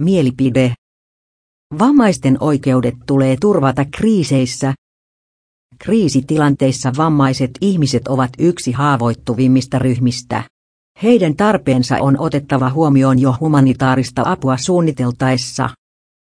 Mielipide. Vammaisten oikeudet tulee turvata kriiseissä. Kriisitilanteissa vammaiset ihmiset ovat yksi haavoittuvimmista ryhmistä. Heidän tarpeensa on otettava huomioon jo humanitaarista apua suunniteltaessa.